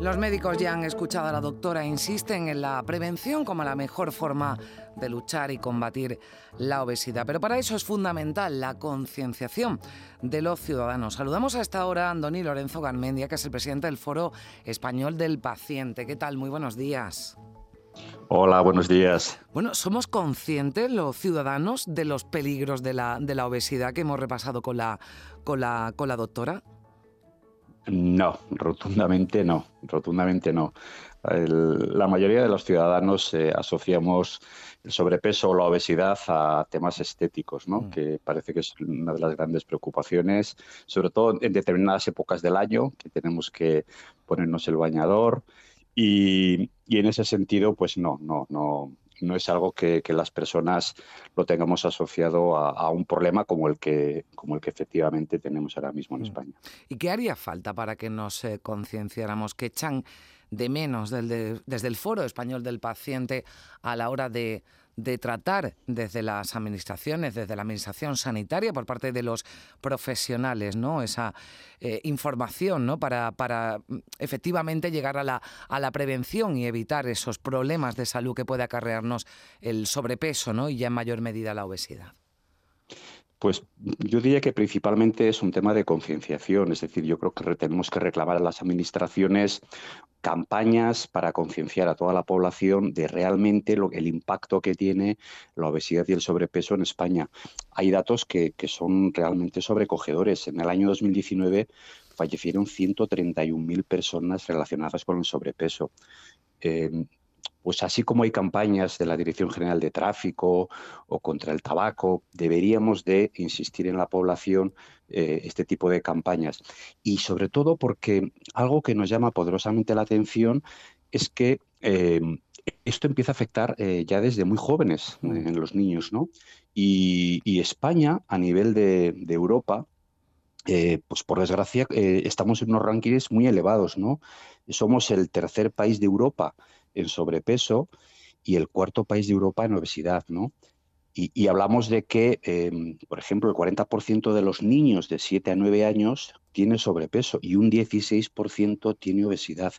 Los médicos ya han escuchado a la doctora, insisten en la prevención como la mejor forma de luchar y combatir la obesidad. Pero para eso es fundamental la concienciación de los ciudadanos. Saludamos a esta hora a Andoni Lorenzo Garmendia, que es el presidente del Foro Español del Paciente. ¿Qué tal? Muy buenos días. Hola, buenos días. Bueno, ¿somos conscientes los ciudadanos de los peligros de la, de la obesidad que hemos repasado con la, con la, con la doctora? No, rotundamente no, rotundamente no. la mayoría de los ciudadanos eh, asociamos el sobrepeso o la obesidad a temas estéticos, ¿no? Mm. que parece que es una de las grandes preocupaciones, sobre todo en determinadas épocas del año, que tenemos que ponernos el bañador. Y, y en ese sentido, pues no, no, no, no es algo que, las personas lo tengamos asociado a, un problema como el que como el que efectivamente tenemos ahora mismo en mm. España. ¿Y qué haría falta para que nos eh, concienciáramos que echan de menos desde el Foro Español del Paciente a la hora de de tratar desde las administraciones, desde la administración sanitaria, por parte de los profesionales, ¿no? Esa eh, información, ¿no? Para, mm, efectivamente llegar a la, a la prevención y evitar esos problemas de salud que puede acarrearnos el sobrepeso, ¿no? Y ya en mayor medida la obesidad. Pues yo diría que principalmente es un tema de concienciación, es decir, yo creo que tenemos que reclamar a las administraciones campañas para concienciar a toda la población de realmente lo, el impacto que tiene la obesidad y el sobrepeso en España. Hay datos que, son realmente sobrecogedores. En el año 2019 fallecieron 131.000 personas relacionadas con el sobrepeso. Eh, pues así como hay campañas de la Dirección General de Tráfico o contra el tabaco, deberíamos de insistir en la población eh, este tipo de campañas. Y sobre todo porque algo que nos llama poderosamente la atención es que em, esto empieza a afectar eh, ya desde muy jóvenes mm. en los niños, ¿no? Y, España, a nivel de, Europa, eh, pues por desgracia, estamos en unos rankings muy elevados, ¿no? Somos el tercer país de Europa en sobrepeso y el cuarto país de Europa en obesidad, ¿no? Y, hablamos de que, em, por ejemplo, el 40% de los niños de 7 a 9 años tiene sobrepeso y un 16% tiene obesidad.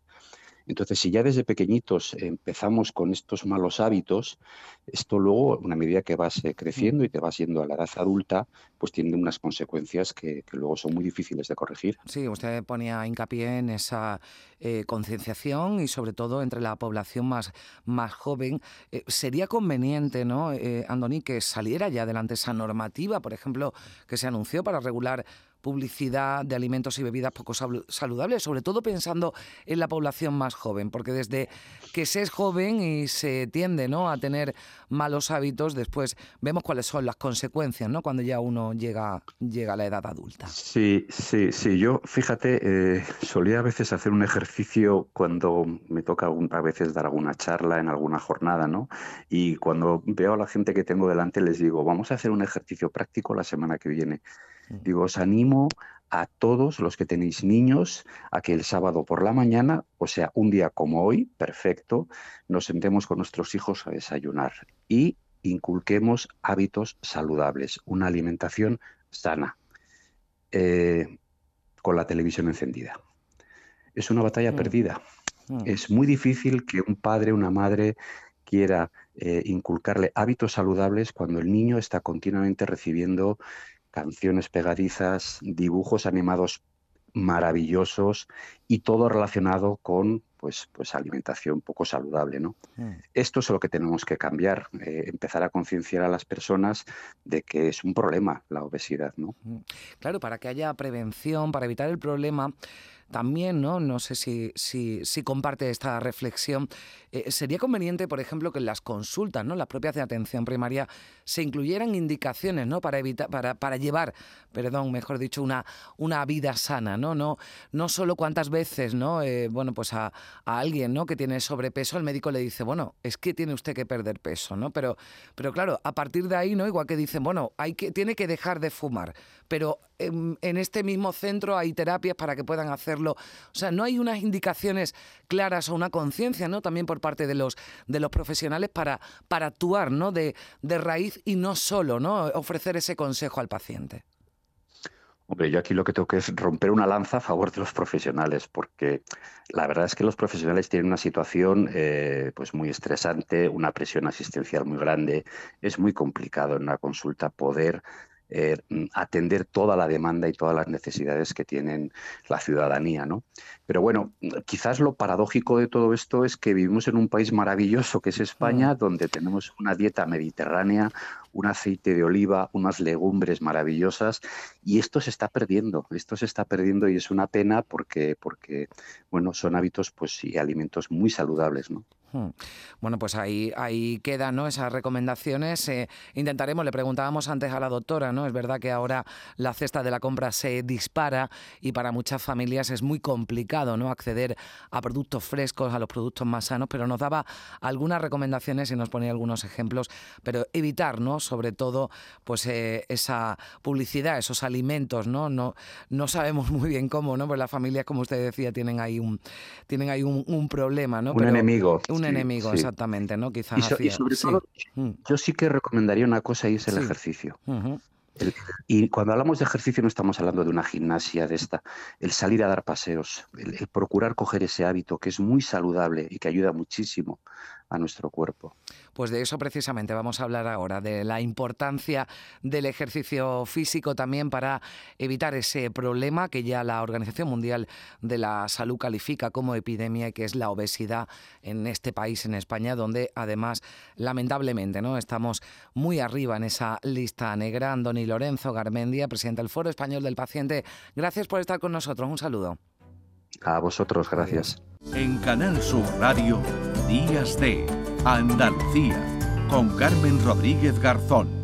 Entonces, si ya desde pequeñitos empezamos con estos malos hábitos, esto luego, una medida que vas eh, creciendo y te vas yendo a la edad adulta, pues tiene unas consecuencias que, luego son muy difíciles de corregir. Sí, usted ponía hincapié en esa eh, concienciación y sobre todo entre la población más, más joven. Eh, ¿Sería conveniente, ¿no, Andoni, que saliera ya adelante esa normativa, por ejemplo, que se anunció para regular publicidad de alimentos y bebidas poco saludables, sobre todo pensando en la población más joven, porque desde que se es joven y se tiende ¿no? a tener malos hábitos, después vemos cuáles son las consecuencias ¿no? cuando ya uno llega, llega a la edad adulta. Sí, sí, sí. Yo, fíjate, eh, solía a veces hacer un ejercicio cuando me toca a veces dar alguna charla en alguna jornada, ¿no? Y cuando veo a la gente que tengo delante les digo, vamos a hacer un ejercicio práctico la semana que viene. Digo, os animo a todos los que tenéis niños a que el sábado por la mañana, o sea, un día como hoy, perfecto, nos sentemos con nuestros hijos a desayunar y inculquemos hábitos saludables, una alimentación sana, eh, con la televisión encendida. Es una batalla mm. perdida. Mm. Es muy difícil que un padre, una madre quiera eh, inculcarle hábitos saludables cuando el niño está continuamente recibiendo canciones pegadizas, dibujos animados maravillosos y todo relacionado con pues, pues alimentación poco saludable. ¿no? Mm. Esto es lo que tenemos que cambiar, eh, empezar a concienciar a las personas de que es un problema la obesidad. ¿no? Mm. Claro, para que haya prevención, para evitar el problema, también, ¿no? No sé si, si, si comparte esta reflexión. Eh, sería conveniente, por ejemplo, que en las consultas, ¿no? Las propias de atención primaria se incluyeran indicaciones, ¿no? Para evitar, para, para llevar, perdón, mejor dicho, una, una vida sana, ¿no? No, no solo cuántas veces, ¿no? Eh, bueno, pues a, a, alguien, ¿no? Que tiene sobrepeso, el médico le dice, bueno, es que tiene usted que perder peso, ¿no? Pero, pero claro, a partir de ahí, ¿no? Igual que dicen, bueno, hay que, tiene que dejar de fumar, pero en, este mismo centro hay terapias para que puedan hacerlo. O sea, no hay unas indicaciones claras o una conciencia, ¿no? También por parte de los, de los profesionales para, para actuar, ¿no? De, de raíz y no solo, ¿no? Ofrecer ese consejo al paciente. Hombre, yo aquí lo que tengo que es romper una lanza a favor de los profesionales, porque la verdad es que los profesionales tienen una situación eh, pues muy estresante, una presión asistencial muy grande, es muy complicado en una consulta poder eh, atender toda la demanda y todas las necesidades que tienen la ciudadanía. ¿no? Pero bueno, quizás lo paradójico de todo esto es que vivimos en un país maravilloso que es España, mm. donde tenemos una dieta mediterránea, un aceite de oliva, unas legumbres maravillosas y esto se está perdiendo, esto se está perdiendo y es una pena porque, porque bueno, son hábitos pues y alimentos muy saludables, ¿no? Bueno, pues ahí, ahí quedan ¿no? esas recomendaciones. Eh, intentaremos, le preguntábamos antes a la doctora, ¿no? Es verdad que ahora la cesta de la compra se dispara y para muchas familias es muy complicado ¿no? acceder a productos frescos, a los productos más sanos, pero nos daba algunas recomendaciones y nos ponía algunos ejemplos, pero evitar, ¿no? Sobre todo, pues eh, esa publicidad, esos alimentos, ¿no? No, no sabemos muy bien cómo, ¿no? Pues las familias, como usted decía, tienen ahí un, tienen ahí un, problema, ¿no? Un enemigo enemigo, exactamente, ¿no? Quizás. Y, sobre todo, mm. yo sí que recomendaría una cosa y es el ejercicio. y cuando hablamos de ejercicio no estamos hablando de una gimnasia de esta, el salir a dar paseos, el, procurar coger ese hábito que es muy saludable y que ayuda muchísimo a nuestro cuerpo. Pues de eso precisamente vamos a hablar ahora, de la importancia del ejercicio físico también para evitar ese problema que ya la Organización Mundial de la Salud califica como epidemia y que es la obesidad en este país, en España, donde además, lamentablemente, ¿no? estamos muy arriba en esa lista negra. Andoni Lorenzo Garmendia, presidente del Foro Español del Paciente, gracias por estar con nosotros. Un saludo. A vosotros, gracias. En Canal Sur Radio, Días de Andalucía, con Carmen Rodríguez Garzón.